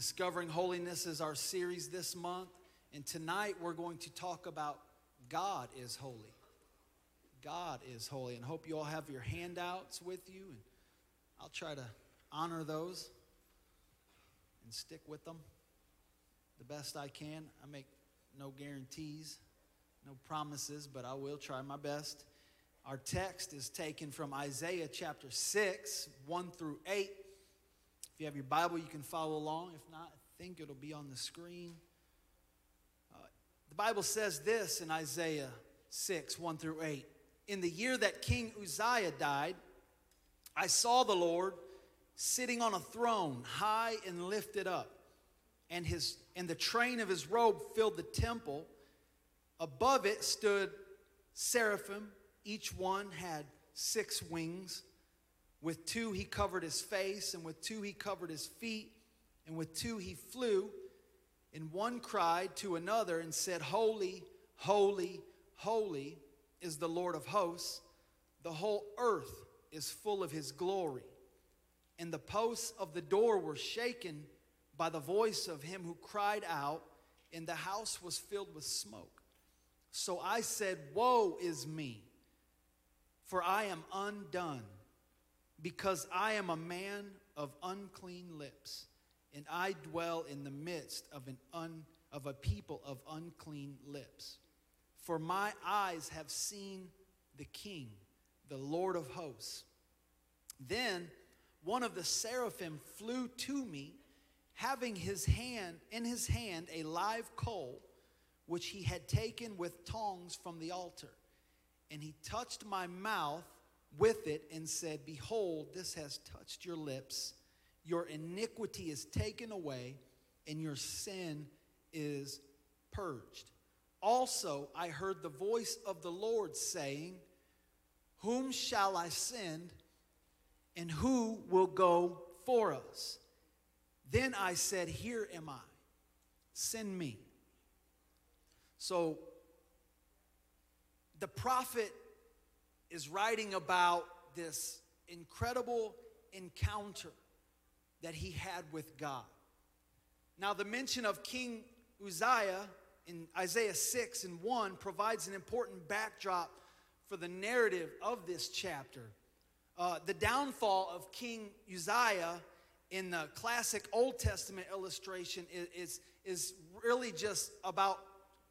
Discovering Holiness is our series this month, and tonight we're going to talk about God is holy. God is holy, and hope you all have your handouts with you, and I'll try to honor those and stick with them the best I can. I make no guarantees, no promises, but I will try my best. Our text is taken from Isaiah chapter 6, 1 through 8. If you have your Bible, you can follow along. If not, I think it'll be on the screen. Uh, the Bible says this in Isaiah 6 1 through 8. In the year that King Uzziah died, I saw the Lord sitting on a throne, high and lifted up, and, his, and the train of his robe filled the temple. Above it stood seraphim, each one had six wings. With two, he covered his face, and with two, he covered his feet, and with two, he flew. And one cried to another and said, Holy, holy, holy is the Lord of hosts. The whole earth is full of his glory. And the posts of the door were shaken by the voice of him who cried out, and the house was filled with smoke. So I said, Woe is me, for I am undone because I am a man of unclean lips, and I dwell in the midst of, an un, of a people of unclean lips. For my eyes have seen the King, the Lord of hosts. Then one of the seraphim flew to me, having his hand in his hand a live coal, which he had taken with tongs from the altar. And he touched my mouth with it and said, Behold, this has touched your lips. Your iniquity is taken away, and your sin is purged. Also, I heard the voice of the Lord saying, Whom shall I send, and who will go for us? Then I said, Here am I. Send me. So, the prophet is writing about this incredible encounter that he had with God. Now, the mention of King Uzziah in Isaiah 6 and 1 provides an important backdrop for the narrative of this chapter. Uh, the downfall of King Uzziah in the classic Old Testament illustration is, is, is really just about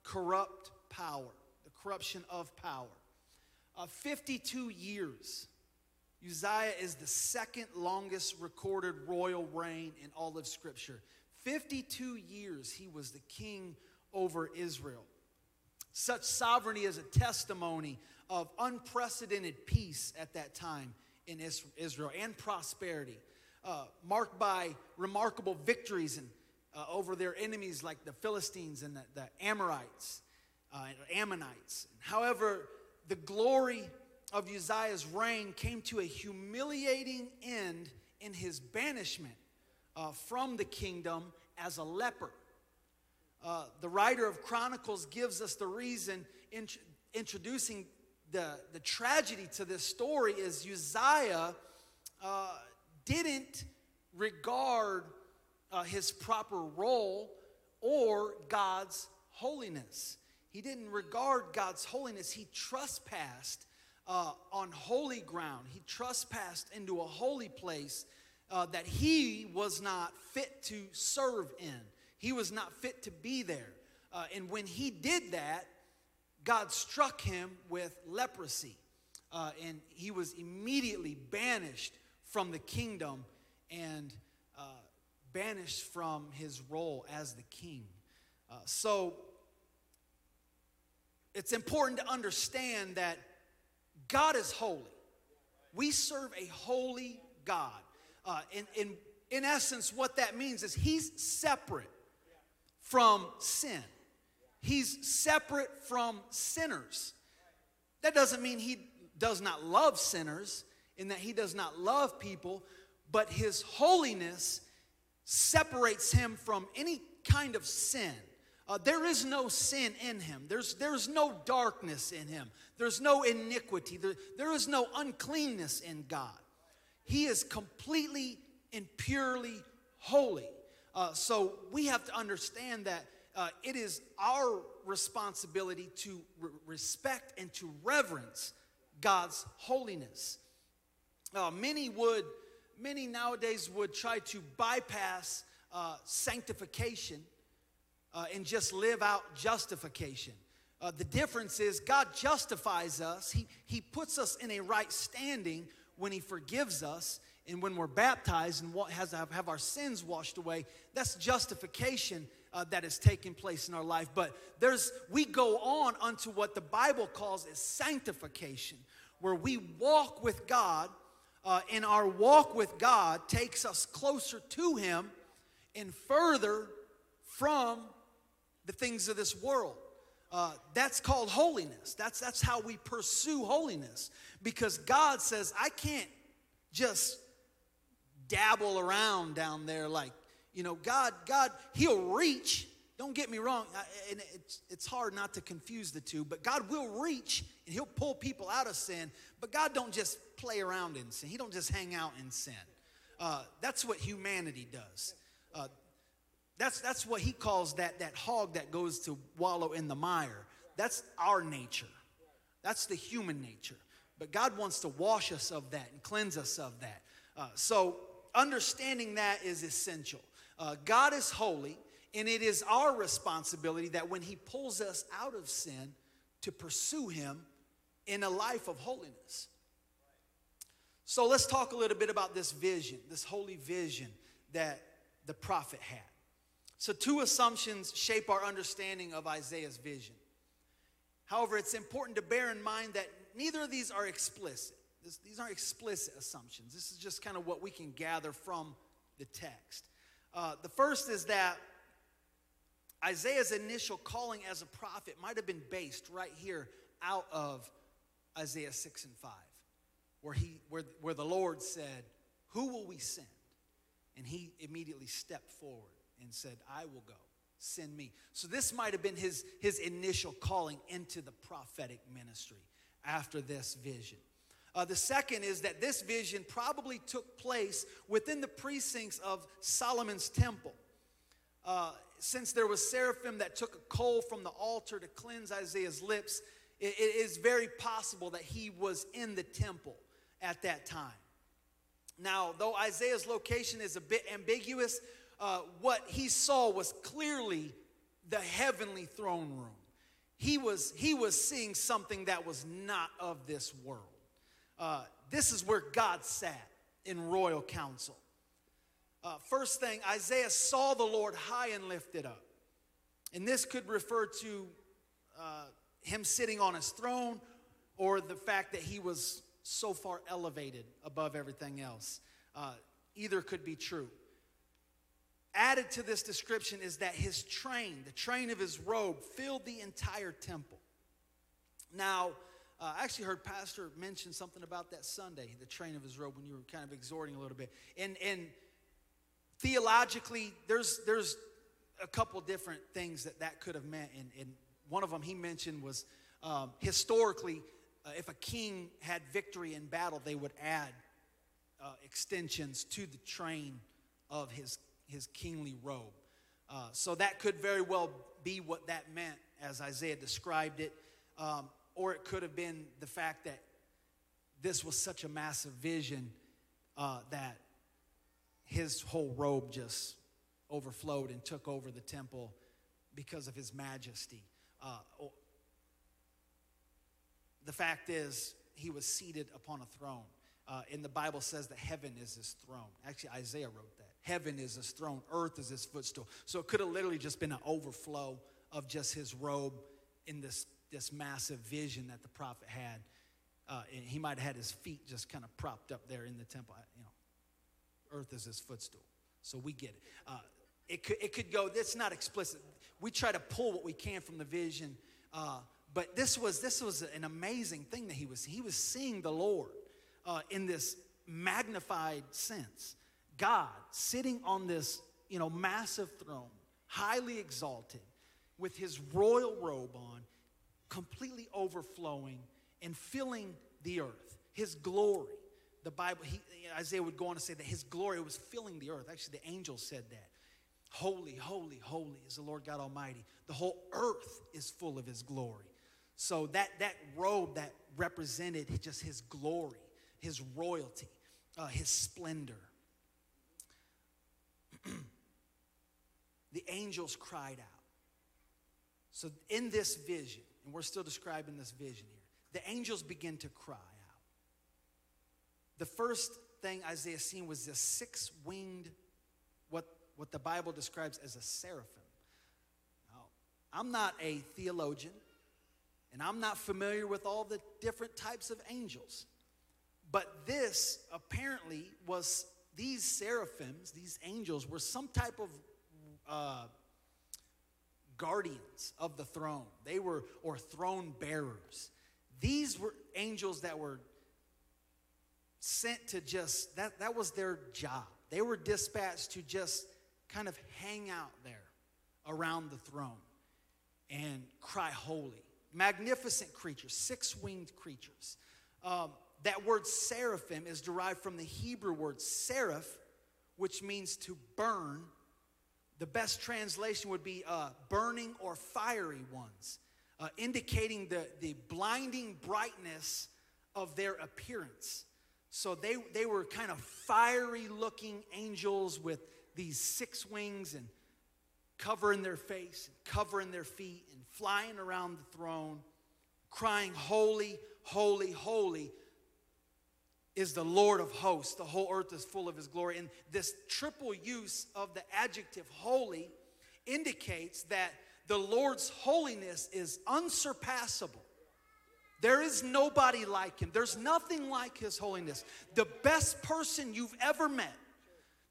corrupt power, the corruption of power uh, 52 years. Uzziah is the second longest recorded royal reign in all of Scripture. 52 years he was the king over Israel. Such sovereignty is a testimony of unprecedented peace at that time in Israel and prosperity, uh, marked by remarkable victories and, uh, over their enemies like the Philistines and the, the Amorites uh, Ammonites. However, the glory of Uzziah's reign came to a humiliating end in his banishment uh, from the kingdom as a leper. Uh, the writer of Chronicles gives us the reason, int- introducing the, the tragedy to this story is Uzziah uh, didn't regard uh, his proper role or God's holiness. He didn't regard God's holiness. He trespassed uh, on holy ground. He trespassed into a holy place uh, that he was not fit to serve in. He was not fit to be there. Uh, and when he did that, God struck him with leprosy. Uh, and he was immediately banished from the kingdom and uh, banished from his role as the king. Uh, so it's important to understand that God is holy. We serve a holy God. Uh, in, in essence, what that means is He's separate from sin, He's separate from sinners. That doesn't mean He does not love sinners, in that He does not love people, but His holiness separates Him from any kind of sin. Uh, there is no sin in him. There's, there's no darkness in him. There's no iniquity. There, there is no uncleanness in God. He is completely and purely holy. Uh, so we have to understand that uh, it is our responsibility to re- respect and to reverence God's holiness. Uh, many would, many nowadays would try to bypass uh, sanctification uh, and just live out justification. Uh, the difference is God justifies us. He, he puts us in a right standing when He forgives us and when we're baptized and what has have our sins washed away. That's justification uh, that is taking place in our life. But there's we go on unto what the Bible calls is sanctification, where we walk with God, uh, and our walk with God takes us closer to Him and further from the things of this world. Uh, that's called holiness. That's, that's how we pursue holiness. Because God says, I can't just dabble around down there like, you know, God, God, He'll reach. Don't get me wrong, and it's, it's hard not to confuse the two, but God will reach and He'll pull people out of sin, but God don't just play around in sin. He don't just hang out in sin. Uh, that's what humanity does. Uh, that's, that's what he calls that, that hog that goes to wallow in the mire. That's our nature. That's the human nature. But God wants to wash us of that and cleanse us of that. Uh, so, understanding that is essential. Uh, God is holy, and it is our responsibility that when He pulls us out of sin, to pursue Him in a life of holiness. So, let's talk a little bit about this vision, this holy vision that the prophet had. So, two assumptions shape our understanding of Isaiah's vision. However, it's important to bear in mind that neither of these are explicit. This, these aren't explicit assumptions. This is just kind of what we can gather from the text. Uh, the first is that Isaiah's initial calling as a prophet might have been based right here out of Isaiah 6 and 5, where, he, where, where the Lord said, Who will we send? And he immediately stepped forward and said, I will go. Send me. So this might have been his, his initial calling into the prophetic ministry after this vision. Uh, the second is that this vision probably took place within the precincts of Solomon's temple. Uh, since there was seraphim that took a coal from the altar to cleanse Isaiah's lips, it, it is very possible that he was in the temple at that time. Now, though Isaiah's location is a bit ambiguous, uh, what he saw was clearly the heavenly throne room. He was, he was seeing something that was not of this world. Uh, this is where God sat in royal council. Uh, first thing, Isaiah saw the Lord high and lifted up. And this could refer to uh, him sitting on his throne or the fact that he was so far elevated above everything else. Uh, either could be true. Added to this description is that his train, the train of his robe, filled the entire temple. Now, uh, I actually heard Pastor mention something about that Sunday, the train of his robe, when you were kind of exhorting a little bit. And, and theologically, there's, there's a couple different things that that could have meant. And, and one of them he mentioned was um, historically, uh, if a king had victory in battle, they would add uh, extensions to the train of his his kingly robe. Uh, so that could very well be what that meant as Isaiah described it. Um, or it could have been the fact that this was such a massive vision uh, that his whole robe just overflowed and took over the temple because of his majesty. Uh, the fact is, he was seated upon a throne. Uh, and the Bible says that heaven is his throne. Actually, Isaiah wrote that. Heaven is his throne, earth is his footstool. So it could have literally just been an overflow of just his robe in this, this massive vision that the prophet had. Uh, and he might have had his feet just kind of propped up there in the temple. You know, earth is his footstool. So we get it. Uh, it could, it could go, it's not explicit. We try to pull what we can from the vision. Uh, but this was, this was an amazing thing that he was, he was seeing the Lord uh, in this magnified sense. God sitting on this, you know, massive throne, highly exalted, with his royal robe on, completely overflowing and filling the earth. His glory. The Bible, he, Isaiah would go on to say that his glory was filling the earth. Actually, the angel said that. Holy, holy, holy is the Lord God Almighty. The whole earth is full of his glory. So that, that robe that represented just his glory, his royalty, uh, his splendor. the angels cried out. So, in this vision, and we're still describing this vision here, the angels begin to cry out. The first thing Isaiah seen was this six winged, what, what the Bible describes as a seraphim. Now, I'm not a theologian, and I'm not familiar with all the different types of angels. But this apparently was these seraphims, these angels, were some type of uh, guardians of the throne. They were, or throne bearers. These were angels that were sent to just, that, that was their job. They were dispatched to just kind of hang out there around the throne and cry holy. Magnificent creatures, six winged creatures. Um, that word seraphim is derived from the Hebrew word seraph, which means to burn. The best translation would be uh, burning or fiery ones, uh, indicating the, the blinding brightness of their appearance. So they, they were kind of fiery looking angels with these six wings and covering their face, and covering their feet, and flying around the throne, crying, Holy, holy, holy is the Lord of hosts. The whole earth is full of his glory. And this triple use of the adjective holy indicates that the Lord's holiness is unsurpassable. There is nobody like him. There's nothing like his holiness. The best person you've ever met,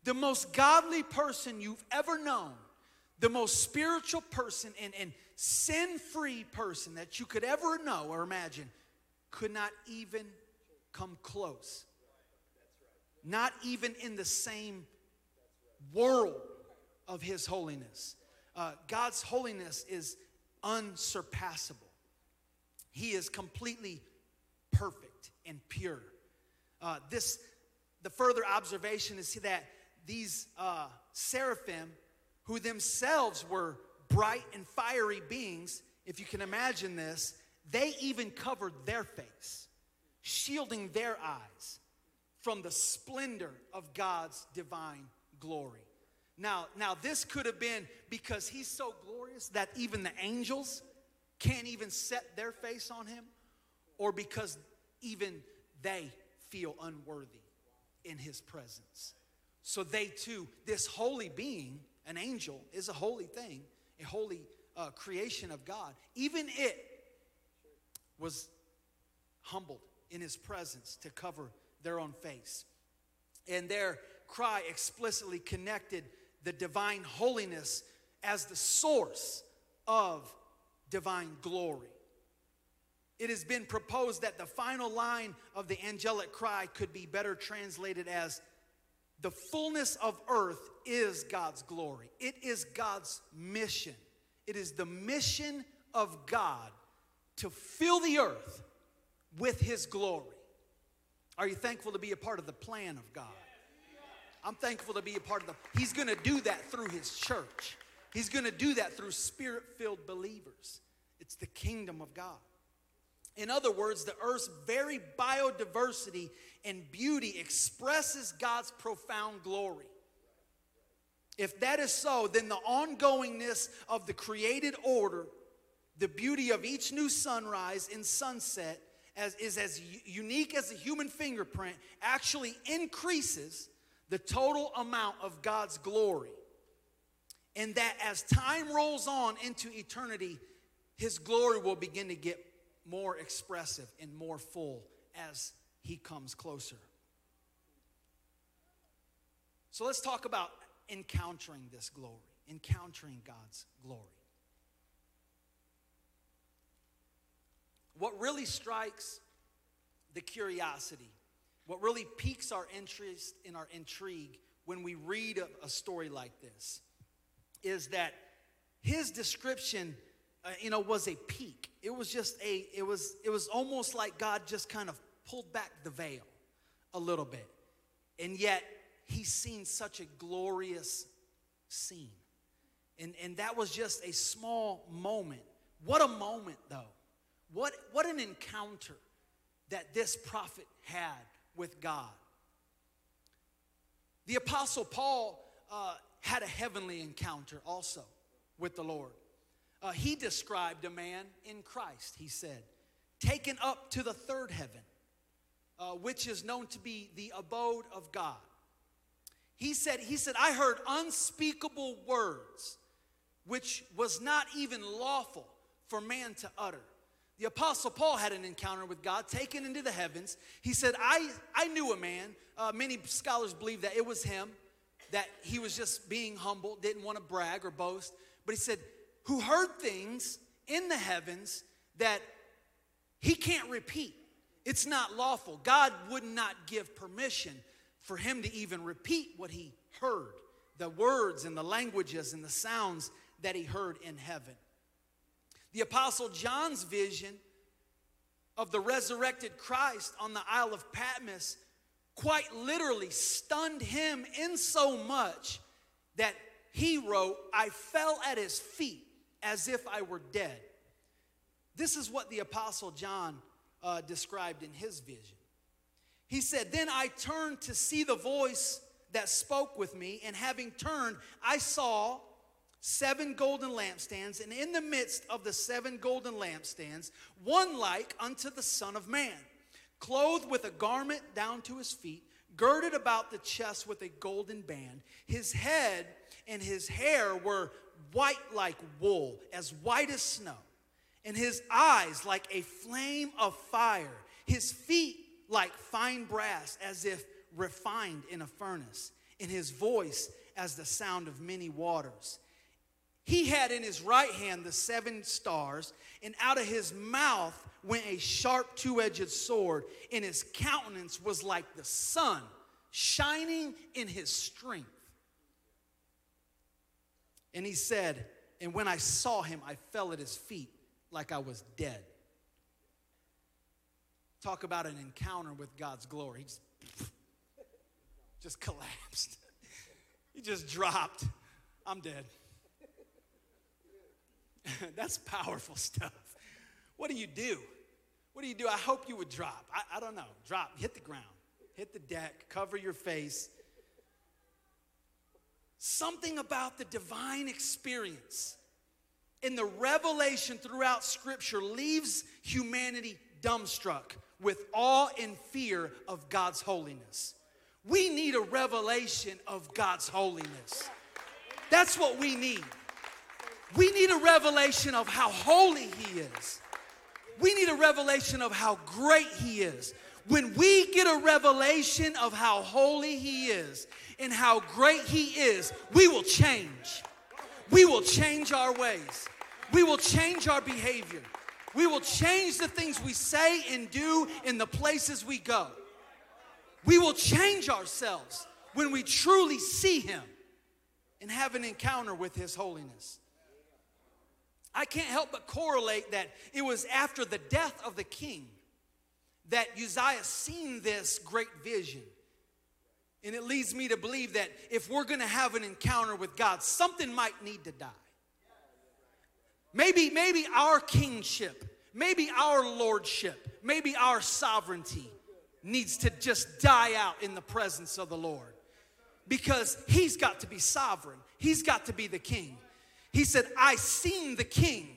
the most godly person you've ever known, the most spiritual person and, and sin free person that you could ever know or imagine could not even come close. Not even in the same world of his holiness. Uh, God's holiness is unsurpassable. He is completely perfect and pure. Uh, this, the further observation is that these uh, seraphim, who themselves were bright and fiery beings, if you can imagine this, they even covered their face, shielding their eyes from the splendor of God's divine glory. Now, now this could have been because he's so glorious that even the angels can't even set their face on him, or because even they feel unworthy in his presence. So they too, this holy being, an angel, is a holy thing, a holy uh, creation of God. Even it was humbled in his presence to cover their own face. And their cry explicitly connected the divine holiness as the source of divine glory. It has been proposed that the final line of the angelic cry could be better translated as the fullness of earth is God's glory. It is God's mission. It is the mission of God to fill the earth with his glory. Are you thankful to be a part of the plan of God? I'm thankful to be a part of the He's going to do that through his church. He's going to do that through spirit filled believers. It's the kingdom of God. In other words, the earth's very biodiversity and beauty expresses God's profound glory. If that is so, then the ongoingness of the created order, the beauty of each new sunrise and sunset, as, is as unique as a human fingerprint, actually increases the total amount of God's glory and that as time rolls on into eternity, his glory will begin to get more expressive and more full as he comes closer. So let's talk about encountering this glory, encountering God's glory. What really strikes the curiosity, what really piques our interest and our intrigue when we read a, a story like this is that his description uh, you know was a peek it was just a it was it was almost like god just kind of pulled back the veil a little bit and yet he's seen such a glorious scene And, and that was just a small moment. What a moment, though. What, what an encounter that this prophet had with God. The Apostle Paul uh, had a heavenly encounter also with the Lord. Uh, he described a man in Christ, he said, taken up to the third heaven, uh, which is known to be the abode of God. He said, he said, I heard unspeakable words, which was not even lawful for man to utter. The Apostle Paul had an encounter with God, taken into the heavens. He said, I, I knew a man. Uh, many scholars believe that it was him, that he was just being humble, didn't want to brag or boast. But he said, who heard things in the heavens that he can't repeat. It's not lawful. God would not give permission for him to even repeat what he heard the words and the languages and the sounds that he heard in heaven. The Apostle John's vision of the resurrected Christ on the Isle of Patmos quite literally stunned him in so much that he wrote, I fell at his feet as if I were dead. This is what the Apostle John uh, described in his vision. He said, Then I turned to see the voice that spoke with me, and having turned, I saw seven golden lampstands, and in the midst of the seven golden lampstands, one like unto the Son of Man, clothed with a garment down to his feet, girded about the chest with a golden band. His head and his hair were white like wool, as white as snow, and his eyes like a flame of fire, his feet like fine brass, as if refined in a furnace, and his voice as the sound of many waters. He had in his right hand the seven stars, and out of his mouth went a sharp two edged sword, and his countenance was like the sun, shining in his strength. And he said, And when I saw him, I fell at his feet like I was dead. Talk about an encounter with God's glory. He just, just collapsed. he just dropped. I'm dead. That's powerful stuff. What do you do? What do you do? I hope you would drop. I, I don't know. Drop, hit the ground, hit the deck, cover your face, Something about the divine experience in the revelation throughout Scripture leaves humanity dumbstruck with awe and fear of God's holiness. We need a revelation of God's holiness. That's what we need. We need a revelation of how holy He is. We need a revelation of how great He is. When we get a revelation of how holy He is and how great He is, we will change. We will change our ways. We will change our behavior. We will change the things we say and do in the places we go. We will change ourselves when we truly see Him and have an encounter with His holiness. I can't help but correlate that it was after the death of the king that Uzziah seen this great vision. And it leads me to believe that if we're going to have an encounter with God, something might need to die. Maybe, maybe our kingship, maybe our lordship, maybe our sovereignty needs to just die out in the presence of the Lord. Because he's got to be sovereign, he's got to be the king. He said, I seen the king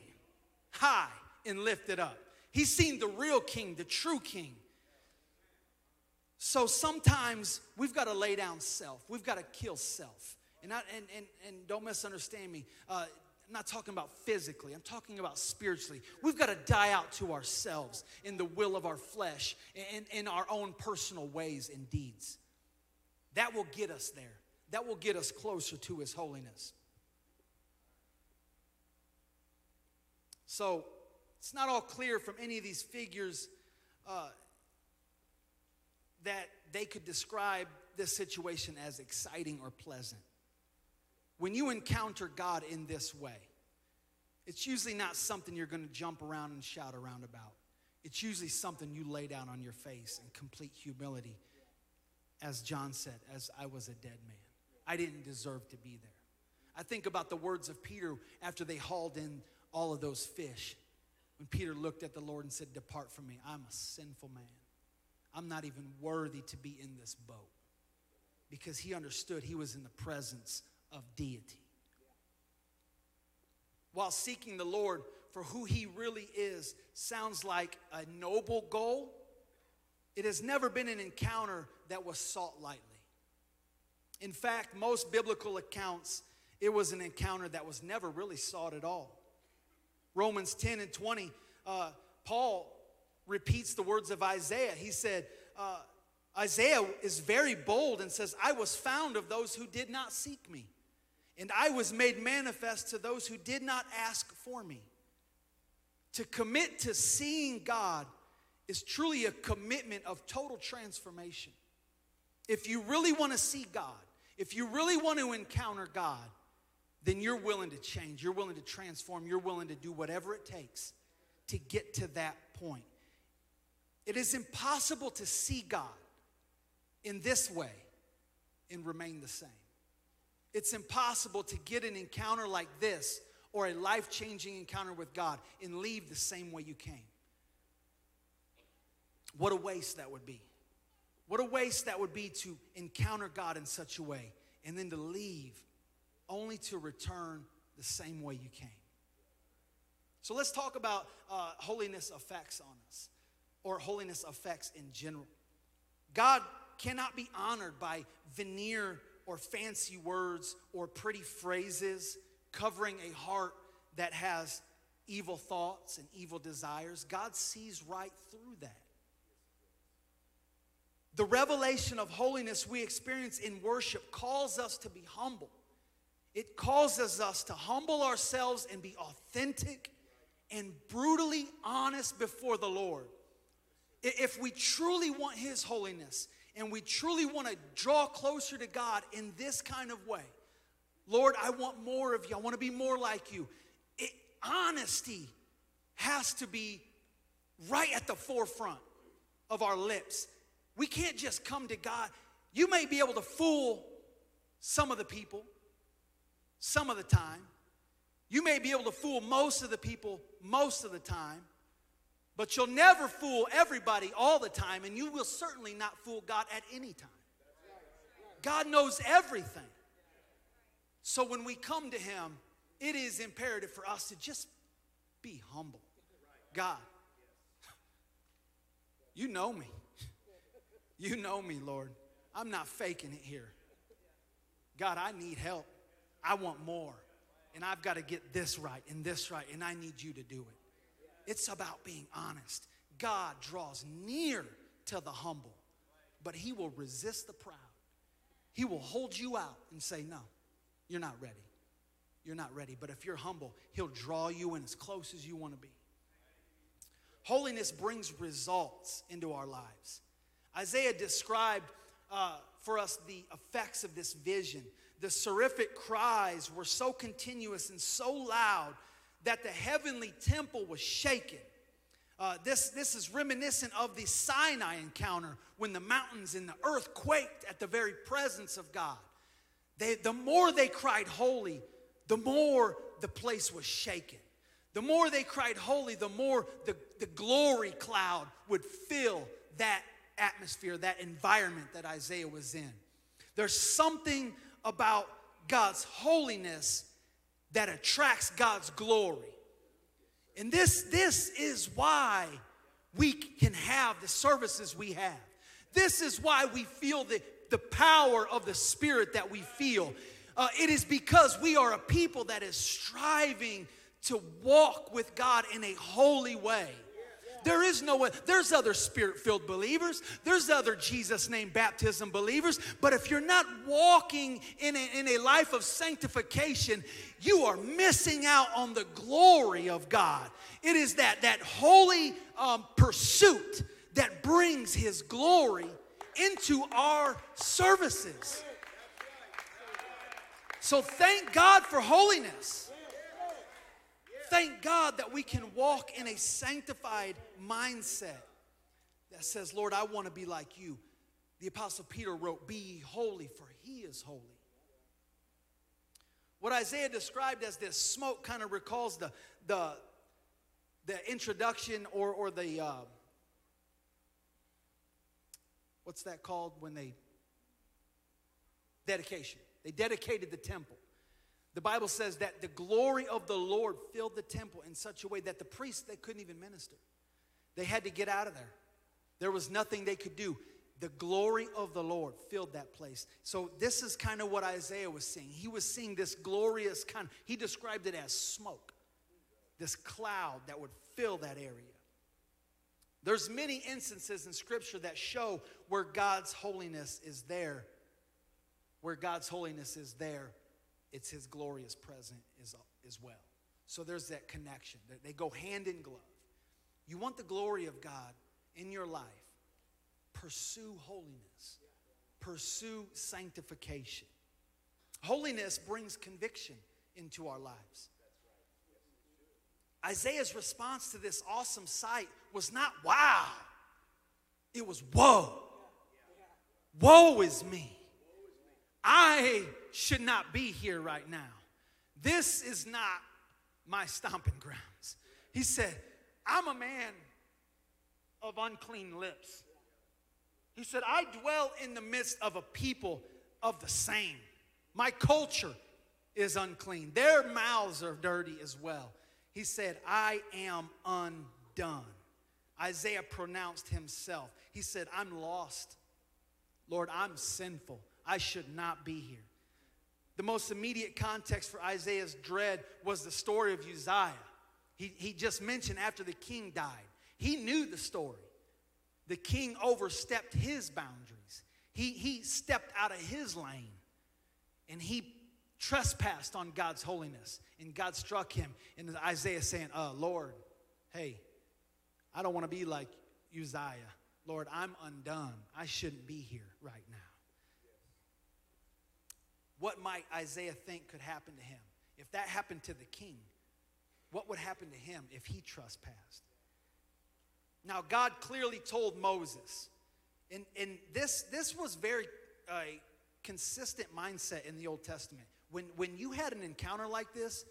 high and lifted up. He's seen the real king, the true king. So sometimes we've got to lay down self. We've got to kill self. And, I, and, and, and don't misunderstand me. Uh, I'm not talking about physically, I'm talking about spiritually. We've got to die out to ourselves in the will of our flesh and in our own personal ways and deeds. That will get us there, that will get us closer to His holiness. So, it's not all clear from any of these figures uh, that they could describe this situation as exciting or pleasant. When you encounter God in this way, it's usually not something you're going to jump around and shout around about. It's usually something you lay down on your face in complete humility. As John said, as I was a dead man. I didn't deserve to be there. I think about the words of Peter after they hauled in all of those fish. When Peter looked at the Lord and said, Depart from me, I'm a sinful man. I'm not even worthy to be in this boat. Because he understood he was in the presence of deity. While seeking the Lord for who he really is sounds like a noble goal, it has never been an encounter that was sought lightly. In fact, most biblical accounts, it was an encounter that was never really sought at all. Romans 10 and 20, uh, Paul repeats the words of Isaiah. He said, uh, Isaiah is very bold and says, I was found of those who did not seek me, and I was made manifest to those who did not ask for me. To commit to seeing God is truly a commitment of total transformation. If you really want to see God, if you really want to encounter God, then you're willing to change, you're willing to transform, you're willing to do whatever it takes to get to that point. It is impossible to see God in this way and remain the same. It's impossible to get an encounter like this or a life changing encounter with God and leave the same way you came. What a waste that would be. What a waste that would be to encounter God in such a way and then to leave only to return the same way you came. So let's talk about uh, holiness effects on us or holiness effects in general. God cannot be honored by veneer or fancy words or pretty phrases covering a heart that has evil thoughts and evil desires. God sees right through that. The revelation of holiness we experience in worship calls us to be humble. It causes us to humble ourselves and be authentic and brutally honest before the Lord. If we truly want His holiness and we truly want to draw closer to God in this kind of way, Lord, I want more of you. I want to be more like you. It, honesty has to be right at the forefront of our lips. We can't just come to God. You may be able to fool some of the people some of the time. You may be able to fool most of the people most of the time, but you'll never fool everybody all the time, and you will certainly not fool God at any time. God knows everything. So when we come to Him, it is imperative for us to just be humble. God, you know me. You know me, Lord. I'm not faking it here. God, I need help. I want more. And I've got to get this right and this right, and I need you to do it. It's about being honest. God draws near to the humble, but He will resist the proud. He will hold you out and say, No, you're not ready. You're not ready. But if you're humble, He'll draw you in as close as you want to be. Holiness brings results into our lives. Isaiah described uh, for us the effects of this vision. The seraphic cries were so continuous and so loud that the heavenly temple was shaken. Uh, this, this is reminiscent of the Sinai encounter when the mountains and the earth quaked at the very presence of God. They, the more they cried holy, the more the place was shaken. The more they cried holy, the more the, the glory cloud would fill that atmosphere, that environment that Isaiah was in. There's something about God's holiness that attracts God's glory. And this, this is why we can have the services we have. This is why we feel the, the power of the Spirit that we feel. Uh, it is because we are a people that is striving to walk with God in a holy way. There is no way. There's other spirit filled believers, there's other Jesus name baptism believers, but if you're not walking in a, in a life of sanctification, you are missing out on the glory of God. It is that, that holy um, pursuit that brings His glory into our services. So thank God for holiness thank God that we can walk in a sanctified mindset that says, Lord, I want to be like you. The Apostle Peter wrote, Be holy, for he is holy. What Isaiah described as this smoke kind of recalls the, the, the introduction or, or the, uh, what's that called when they, dedication. They dedicated the temple. The Bible says that the glory of the Lord filled the temple in such a way that the priests, they couldn't even minister. They had to get out of there. There was nothing they could do. The glory of the Lord filled that place. So this is kind of what Isaiah was seeing. He was seeing this glorious kind, he described it as smoke. This cloud that would fill that area. There's many instances in scripture that show where God's holiness is there. Where God's holiness is there it's his glorious present as, as well. So there's that connection. They go hand in glove. You want the glory of God in your life, pursue holiness, pursue sanctification. Holiness brings conviction into our lives. Isaiah's response to this awesome sight was not wow, it was woe. Woe is me. I should not be here right now. This is not my stomping grounds. He said, I'm a man of unclean lips. He said, I dwell in the midst of a people of the same. My culture is unclean. Their mouths are dirty as well. He said, I am undone. Isaiah pronounced himself. He said, I'm lost. Lord, I'm sinful. I should not be here. The most immediate context for Isaiah's dread was the story of Uzziah. He, he just mentioned after the king died. He knew the story. The king overstepped his boundaries, he, he stepped out of his lane, and he trespassed on God's holiness. And God struck him. And Isaiah saying, uh, Lord, hey, I don't want to be like Uzziah. Lord, I'm undone. I shouldn't be here right now. What might Isaiah think could happen to him? If that happened to the king, what would happen to him if he trespassed? Now, God clearly told Moses, and, and this, this was very uh, consistent mindset in the Old Testament. When, when you had an encounter like this,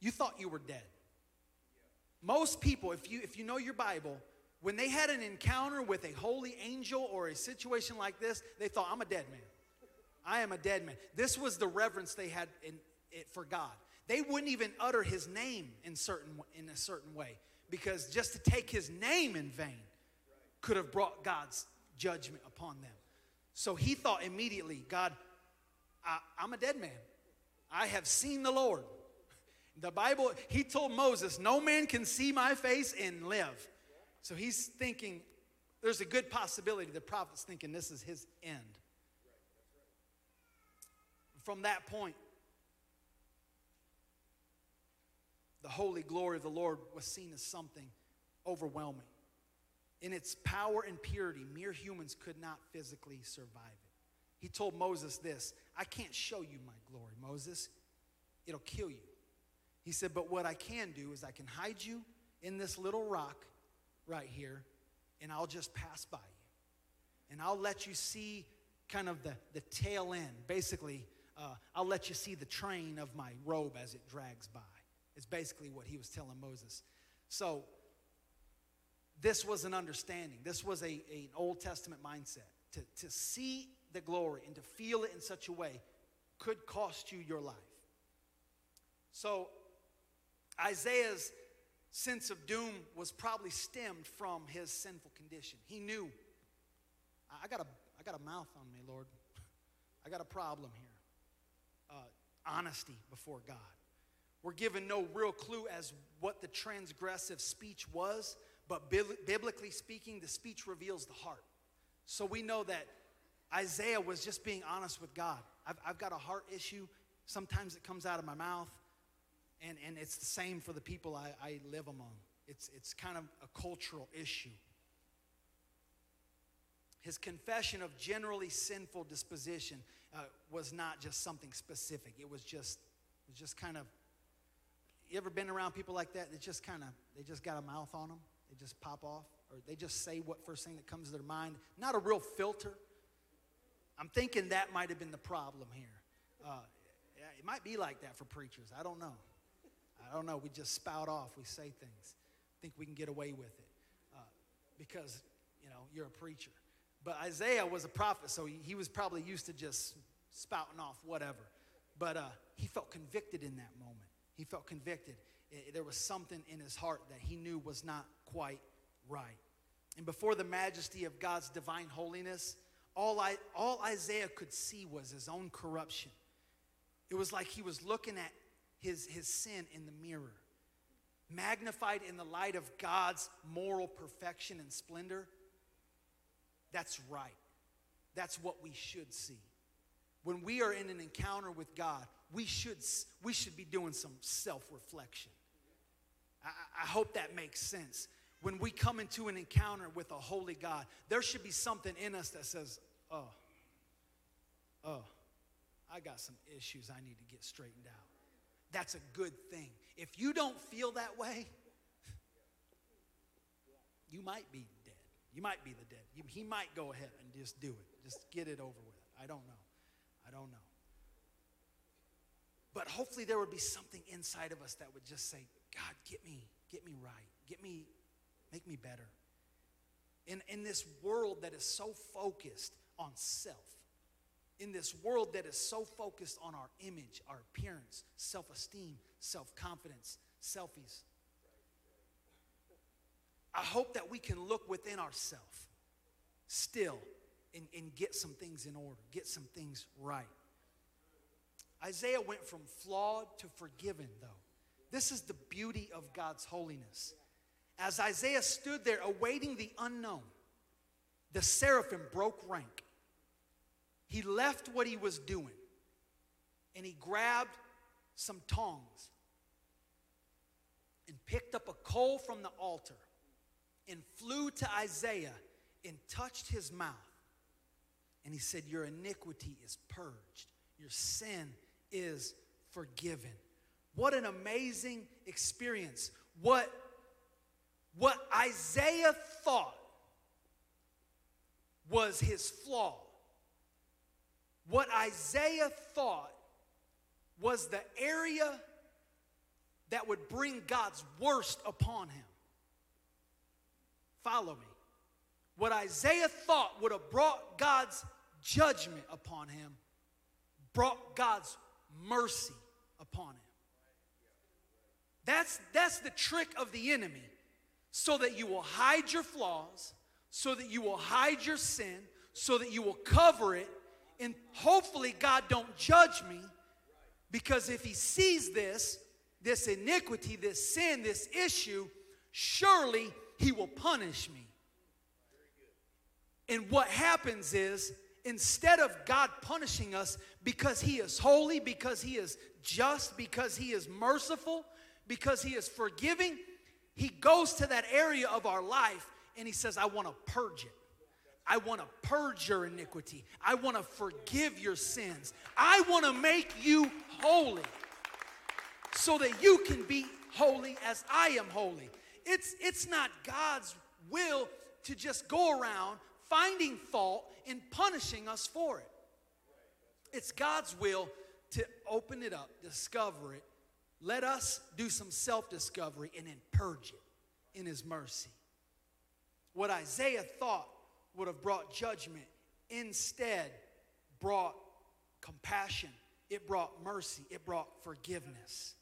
you thought you were dead. Most people, if you, if you know your Bible, when they had an encounter with a holy angel or a situation like this, they thought, I'm a dead man. I am a dead man. This was the reverence they had in, it for God. They wouldn't even utter his name in, certain, in a certain way because just to take his name in vain could have brought God's judgment upon them. So he thought immediately, God, I, I'm a dead man. I have seen the Lord. The Bible, he told Moses, No man can see my face and live. So he's thinking, there's a good possibility the prophet's thinking this is his end from that point, the holy glory of the Lord was seen as something overwhelming. In its power and purity, mere humans could not physically survive it. He told Moses this I can't show you my glory, Moses. It'll kill you. He said, But what I can do is I can hide you in this little rock right here, and I'll just pass by you. And I'll let you see kind of the, the tail end, basically, uh, I'll let you see the train of my robe as it drags by. It's basically what he was telling Moses. So, this was an understanding. This was a, a, an Old Testament mindset. To, to see the glory and to feel it in such a way could cost you your life. So, Isaiah's sense of doom was probably stemmed from his sinful condition. He knew, I got a, I got a mouth on me, Lord. I got a problem here uh, honesty before God. We're given no real clue as what the transgressive speech was, but biblically speaking, the speech reveals the heart. So we know that Isaiah was just being honest with God. I've, I've got a heart issue. Sometimes it comes out of my mouth, and, and it's the same for the people I, I live among. It's, it's kind of a cultural issue. His confession of generally sinful disposition uh, was not just something specific. It was just, it was just kind of. You ever been around people like that? They just kind of, they just got a mouth on them. They just pop off, or they just say what first thing that comes to their mind. Not a real filter. I'm thinking that might have been the problem here. Uh, It might be like that for preachers. I don't know. I don't know. We just spout off. We say things. Think we can get away with it uh, because you know you're a preacher. But Isaiah was a prophet, so he, was probably used to just spouting off whatever. But uh, he felt convicted in that moment. He felt convicted. There was something in his heart that he knew was not quite right. And before the majesty of God's divine holiness, all, I, all Isaiah could see was his own corruption. It was like he was looking at his, his sin in the mirror. Magnified in the light of God's moral perfection and splendor, that's right. That's what we should see. When we are in an encounter with God, we should, we should be doing some self reflection. I, I hope that makes sense. When we come into an encounter with a holy God, there should be something in us that says, oh, oh, I got some issues I need to get straightened out. That's a good thing. If you don't feel that way, you might be. You might be the dead. You, he might go ahead and just do it. Just get it over with. I don't know. I don't know. But hopefully there would be something inside of us that would just say, God, get me, get me right. Get me, make me better. In, in this world that is so focused on self, in this world that is so focused on our image, our appearance, self esteem, self confidence, selfies. I hope that we can look within ourselves still and, and get some things in order, get some things right. Isaiah went from flawed to forgiven, though. This is the beauty of God's holiness. As Isaiah stood there awaiting the unknown, the seraphim broke rank he left what he was doing and he grabbed some tongs and picked up a coal from the altar and flew to Isaiah and touched his mouth. And he said, Your iniquity is purged, your sin is forgiven. What an amazing experience. What, what Isaiah thought was his flaw what Isaiah thought was the area that would bring God's worst upon him. Follow me. What Isaiah thought would have brought God's judgment upon him brought God's mercy upon him. That's, that's the trick of the enemy so that you will hide your flaws, so that you will hide your sin, so that you will cover it and hopefully God don't judge me because if he sees this, this iniquity, this sin, this issue, surely he will punish me. And what happens is, instead of God punishing us because he is holy, because he is just, because he is merciful, because he is forgiving, he goes to that area of our life and he says, I want to purge it. I want to purge your iniquity. I want to forgive your sins. I want to make you holy so that you can be holy as I am holy. It's, it's not God's will to just go around finding fault and punishing us for it. It's God's will to open it up, discover it, let us do some self discovery, and then purge it in His mercy. What Isaiah thought would have brought judgment, instead brought compassion. It brought mercy. It brought forgiveness.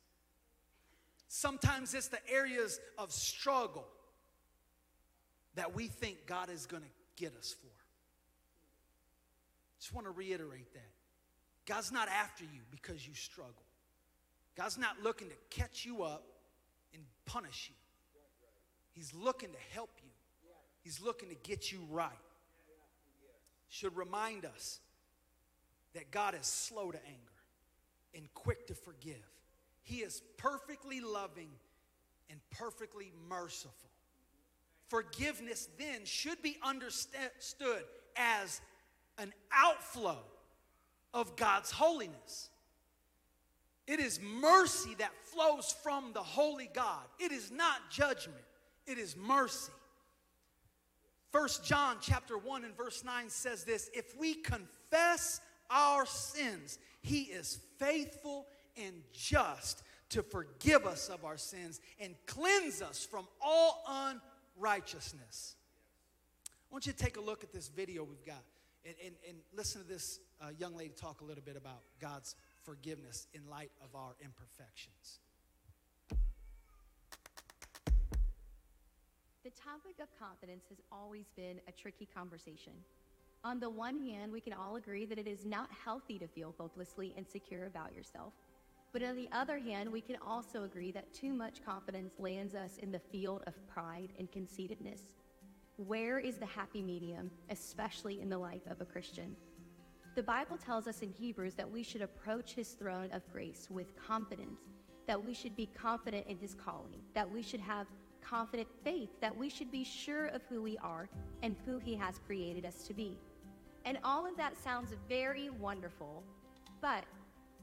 Sometimes it's the areas of struggle that we think God is going to get us for. Just want to reiterate that. God's not after you because you struggle. God's not looking to catch you up and punish you. He's looking to help you. He's looking to get you right. Should remind us that God is slow to anger and quick to forgive. He is perfectly loving and perfectly merciful. Forgiveness then should be understood as an outflow of God's holiness. It is mercy that flows from the holy God. It is not judgment, it is mercy. First John chapter 1 and verse 9 says this, if we confess our sins, He is faithful and just to forgive us of our sins and cleanse us from all unrighteousness. I want you to take a look at this video we've got and, and, and listen to this uh, young lady talk a little bit about God's forgiveness in light of our imperfections. The topic of confidence has always been a tricky conversation. On the one hand, we can all agree that it is not healthy to feel hopelessly insecure about yourself. But on the other hand, we can also agree that too much confidence lands us in the field of pride and conceitedness. Where is the happy medium, especially in the life of a Christian? The Bible tells us in Hebrews that we should approach his throne of grace with confidence, that we should be confident in his calling, that we should have confident faith, that we should be sure of who we are and who he has created us to be. And all of that sounds very wonderful, but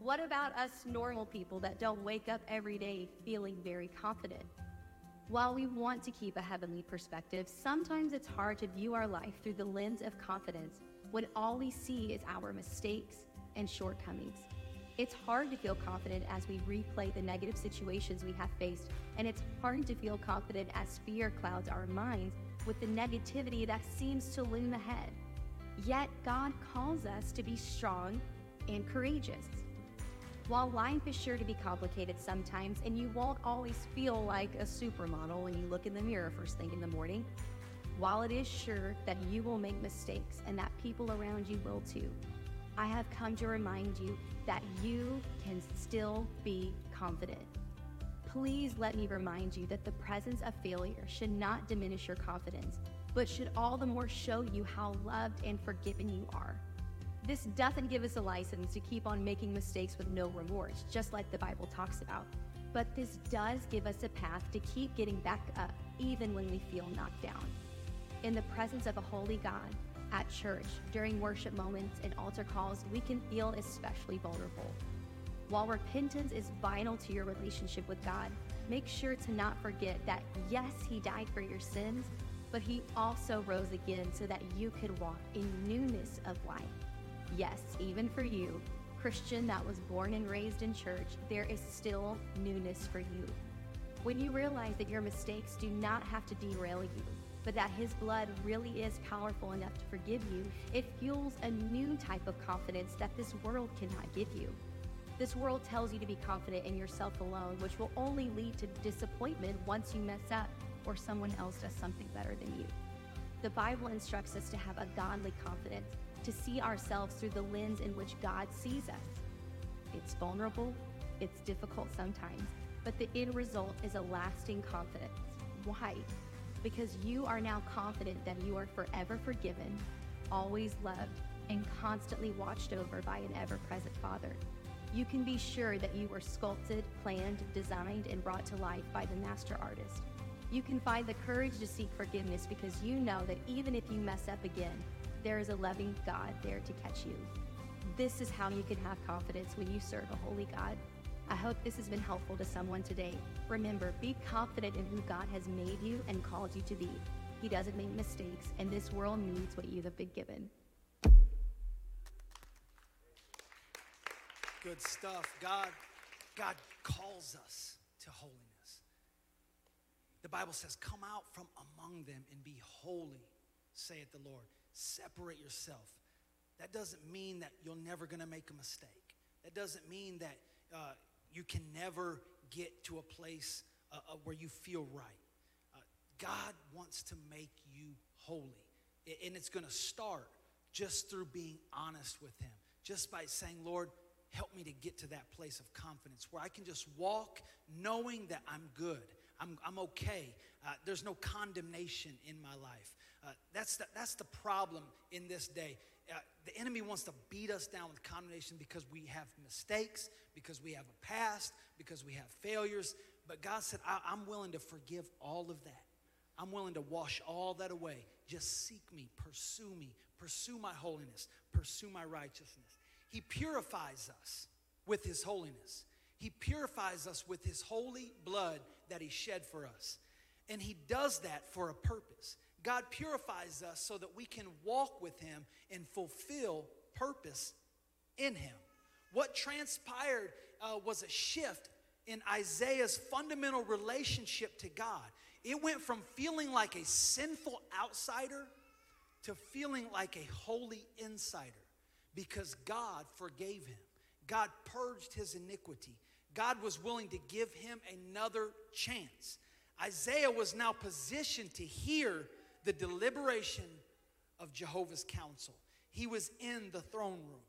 what about us normal people that don't wake up every day feeling very confident? While we want to keep a heavenly perspective, sometimes it's hard to view our life through the lens of confidence when all we see is our mistakes and shortcomings. It's hard to feel confident as we replay the negative situations we have faced, and it's hard to feel confident as fear clouds our minds with the negativity that seems to loom ahead. Yet, God calls us to be strong and courageous. While life is sure to be complicated sometimes, and you won't always feel like a supermodel when you look in the mirror first thing in the morning, while it is sure that you will make mistakes and that people around you will too, I have come to remind you that you can still be confident. Please let me remind you that the presence of failure should not diminish your confidence, but should all the more show you how loved and forgiven you are. This doesn't give us a license to keep on making mistakes with no remorse, just like the Bible talks about. But this does give us a path to keep getting back up, even when we feel knocked down. In the presence of a holy God, at church, during worship moments and altar calls, we can feel especially vulnerable. While repentance is vital to your relationship with God, make sure to not forget that yes, He died for your sins, but He also rose again so that you could walk in newness of life. Yes, even for you, Christian that was born and raised in church, there is still newness for you. When you realize that your mistakes do not have to derail you, but that His blood really is powerful enough to forgive you, it fuels a new type of confidence that this world cannot give you. This world tells you to be confident in yourself alone, which will only lead to disappointment once you mess up or someone else does something better than you. The Bible instructs us to have a godly confidence, to see ourselves through the lens in which God sees us. It's vulnerable, it's difficult sometimes, but the end result is a lasting confidence. Why? because you are now confident that you are forever forgiven, always loved, and constantly watched over by an ever present Father. You can be sure that you were sculpted, planned, designed, and brought to life by the master artist. You can find the courage to seek forgiveness because you know that even if you mess up again, there is a loving God there to catch you. This is how you can have confidence when you serve a holy God. I hope this has been helpful to someone today. Remember, be confident in who God has made you and called you to be. He doesn't make mistakes, and this world needs what you have been given. Good stuff. God, God calls us to holiness. The Bible says, Come out from among them and be holy, saith the Lord. Separate yourself. That doesn't mean that you're never going to make a mistake. That doesn't mean that uh, you can never get to a place uh, uh, where you feel right. Uh, God wants to make you holy. And it's going to start just through being honest with Him, just by saying, Lord, help me to get to that place of confidence where I can just walk knowing that I'm good. I'm, I'm okay. Uh, there's no condemnation in my life. Uh, that's, the, that's the problem in this day. Uh, the enemy wants to beat us down with condemnation because we have mistakes, because we have a past, because we have failures. But God said, I'm willing to forgive all of that. I'm willing to wash all that away. Just seek me, pursue me, pursue my holiness, pursue my righteousness. He purifies us with his holiness. He purifies us with his holy blood that he shed for us. And he does that for a purpose. God purifies us so that we can walk with him and fulfill purpose in him. What transpired uh, was a shift in Isaiah's fundamental relationship to God. It went from feeling like a sinful outsider to feeling like a holy insider because God forgave him. God purged his iniquity. God was willing to give him another chance. Isaiah was now positioned to hear the deliberation of Jehovah's counsel. He was in the throne room.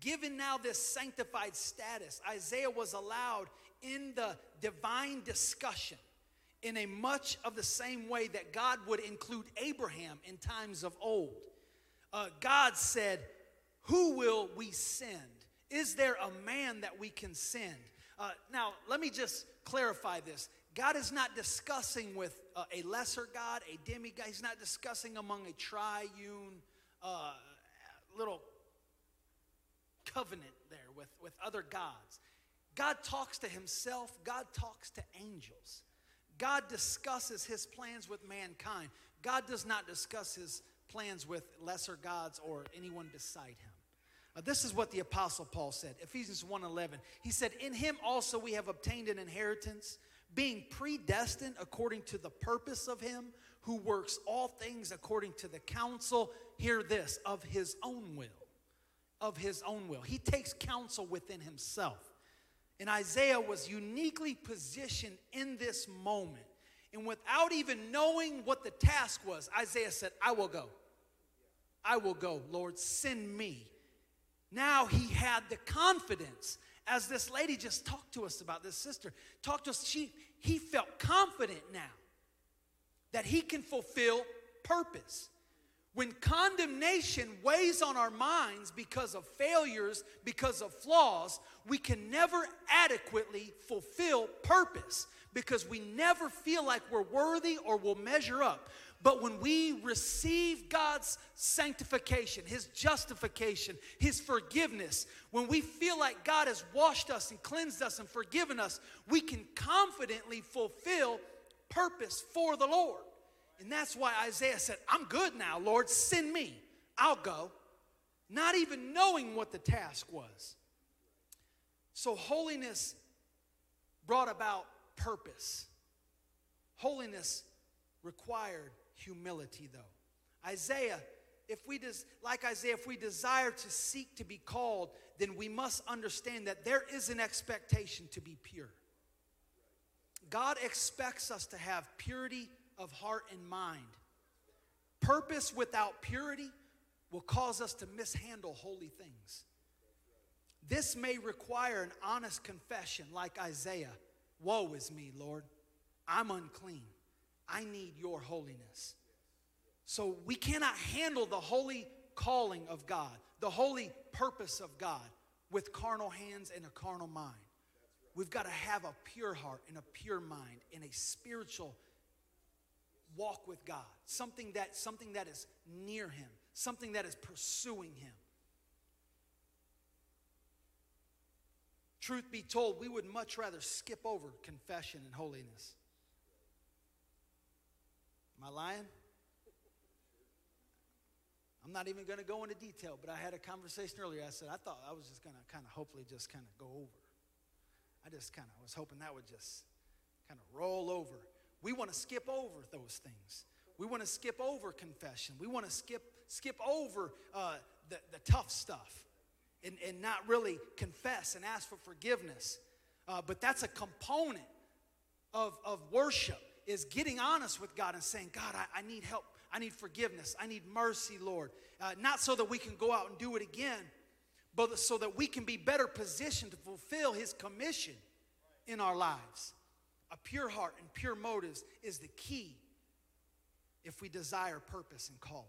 Given now this sanctified status, Isaiah was allowed in the divine discussion in a much of the same way that God would include Abraham in times of old. Uh, God said, Who will we send? Is there a man that we can send? Uh, now, let me just clarify this. God is not discussing with uh, a lesser God, a demigod. He's not discussing among a triune uh, little covenant there with, with other gods. God talks to himself, God talks to angels. God discusses his plans with mankind. God does not discuss his plans with lesser gods or anyone beside him. Uh, this is what the apostle Paul said, Ephesians 1:11. He said, "In him also we have obtained an inheritance, being predestined according to the purpose of him who works all things according to the counsel, hear this, of his own will." Of his own will. He takes counsel within himself. And Isaiah was uniquely positioned in this moment. And without even knowing what the task was, Isaiah said, I will go. I will go, Lord, send me. Now he had the confidence, as this lady just talked to us about, this sister talked to us, she, he felt confident now that he can fulfill purpose. When condemnation weighs on our minds because of failures, because of flaws, we can never adequately fulfill purpose because we never feel like we're worthy or will measure up. But when we receive God's sanctification, His justification, His forgiveness, when we feel like God has washed us and cleansed us and forgiven us, we can confidently fulfill purpose for the Lord. And that's why Isaiah said, I'm good now, Lord, send me. I'll go. Not even knowing what the task was. So, holiness brought about purpose. Holiness required humility, though. Isaiah, if we des- like Isaiah, if we desire to seek to be called, then we must understand that there is an expectation to be pure. God expects us to have purity of heart and mind. Purpose without purity will cause us to mishandle holy things. This may require an honest confession, like Isaiah Woe is me, Lord. I'm unclean. I need your holiness. So we cannot handle the holy calling of God, the holy purpose of God, with carnal hands and a carnal mind. We've got to have a pure heart and a pure mind and a spiritual walk with God, something that, something that is near Him, something that is pursuing Him. Truth be told, we would much rather skip over confession and holiness. Am I lying? I'm not even going to go into detail, but I had a conversation earlier. I said, I thought I was just going to kind of hopefully just kind of go over. I just kind of was hoping that would just kind of roll over. We want to skip over those things. We want to skip over confession. We want to skip skip over uh, the, the tough stuff and, and not really confess and ask for forgiveness. Uh, but that's a component of, of worship is getting honest with God and saying, God, I, I need help. I need forgiveness. I need mercy, Lord. Uh, not so that we can go out and do it again, but so that we can be better positioned to fulfill His commission in our lives. A pure heart and pure motives is the key if we desire purpose and calling.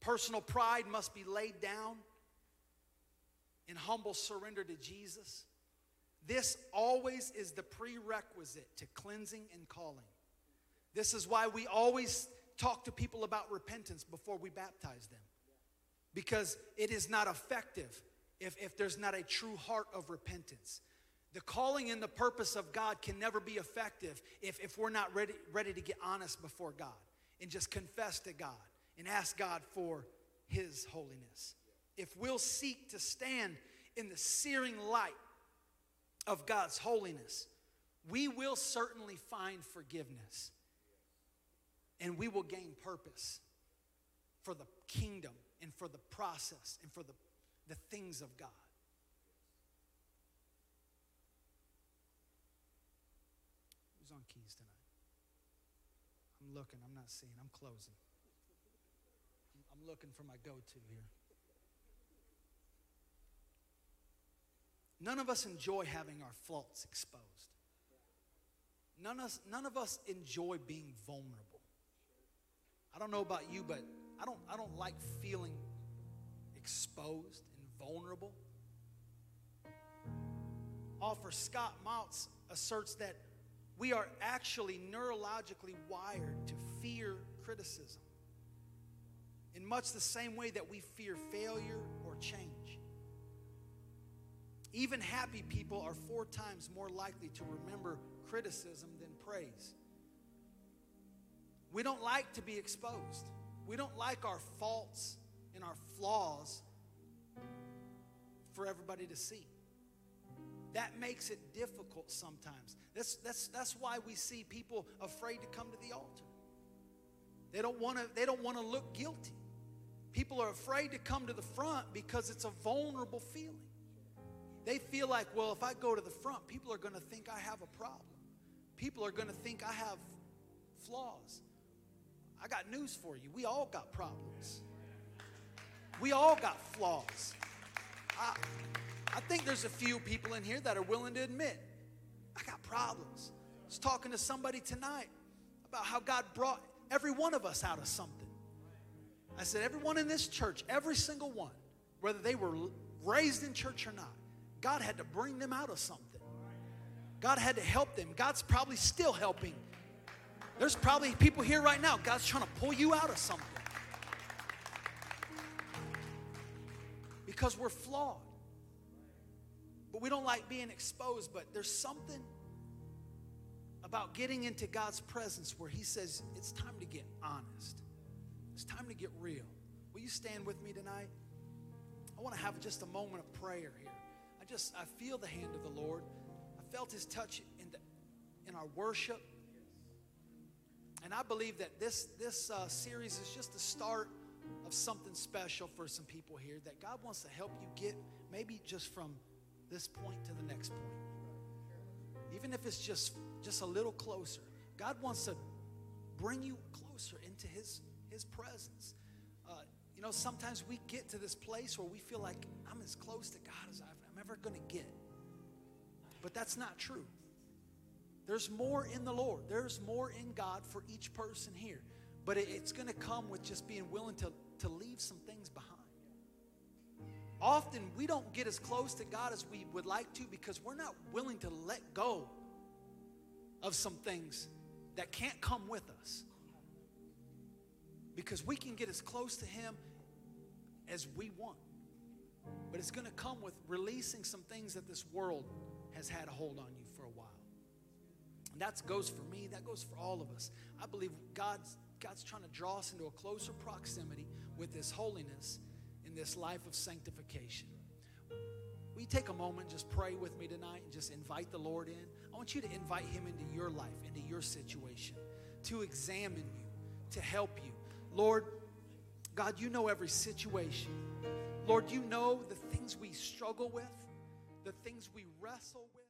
Personal pride must be laid down in humble surrender to Jesus. This always is the prerequisite to cleansing and calling. This is why we always talk to people about repentance before we baptize them. Because it is not effective if, if there's not a true heart of repentance. The calling and the purpose of God can never be effective if, if we're not ready, ready to get honest before God and just confess to God and ask God for His holiness. if we'll seek to stand in the searing light of God's holiness, we will certainly find forgiveness and we will gain purpose for the kingdom and for the process and for the, the things of God. Who's on keys tonight? I'm looking, I'm not seeing, I'm closing. I'm, looking for my go to here. None of us enjoy having our faults exposed. None of, us, none of us enjoy being vulnerable. I don't know about you, but I don't, I don't like feeling exposed and vulnerable. Author Scott Mautz asserts that we are actually neurologically wired to fear criticism in much the same way that we fear failure or change. Even happy people are four times more likely to remember criticism than praise. We don't like to be exposed. We don't like our faults and our flaws for everybody to see. That makes it difficult sometimes. That's, that's, that's why we see people afraid to come to the altar. They don't want to they don't want to look guilty. People are afraid to come to the front because it's a vulnerable feeling. They feel like, well, if I go to the front, people are going to think I have a problem. People are going to think I have flaws. I got news for you. We all got problems. We all got flaws. I, I think there's a few people in here that are willing to admit, I got problems. I was talking to somebody tonight about how God brought every one of us out of something. I said, everyone in this church, every single one, whether they were raised in church or not, God had to bring them out of something. God had to help them. God's probably still helping. There's probably people here right now, God's trying to pull you out of something. Because we're flawed. But we don't like being exposed, but there's something about getting into God's presence where He says, it's time to get honest. It's time to get real. Will you stand with me tonight? I want to have just a moment of prayer here. I just, I feel the hand of the Lord. I felt His touch in, the, in our worship. And I believe that this, this uh, series is just the start of something special for some people here that God wants to help you get maybe just from this point to the next point. Even if it's just, just a little closer. God wants to bring you closer into His, His presence. Uh, you know, sometimes we get to this place where we feel like I'm as close to God as I'm ever going to get. But that's not true. There's more in the Lord. There's more in God for each person here. But it's going to come with just being willing to, to leave some things behind. Often we don't get as close to God as we would like to because we're not willing to let go of some things that can't come with us. Because we can get as close to Him as we want. But it's going to come with releasing some things that this world has had a hold on you for a while. And that goes for me, that goes for all of us. I believe God's, God's trying to draw us into a closer proximity with His holiness in this life of sanctification. Will you take a moment, just pray with me tonight, and just invite the Lord in? I want you to invite Him into your life, into your situation, to examine you, to help you. Lord, God, you know every situation. Lord, you know the things we struggle with, the things we wrestle with.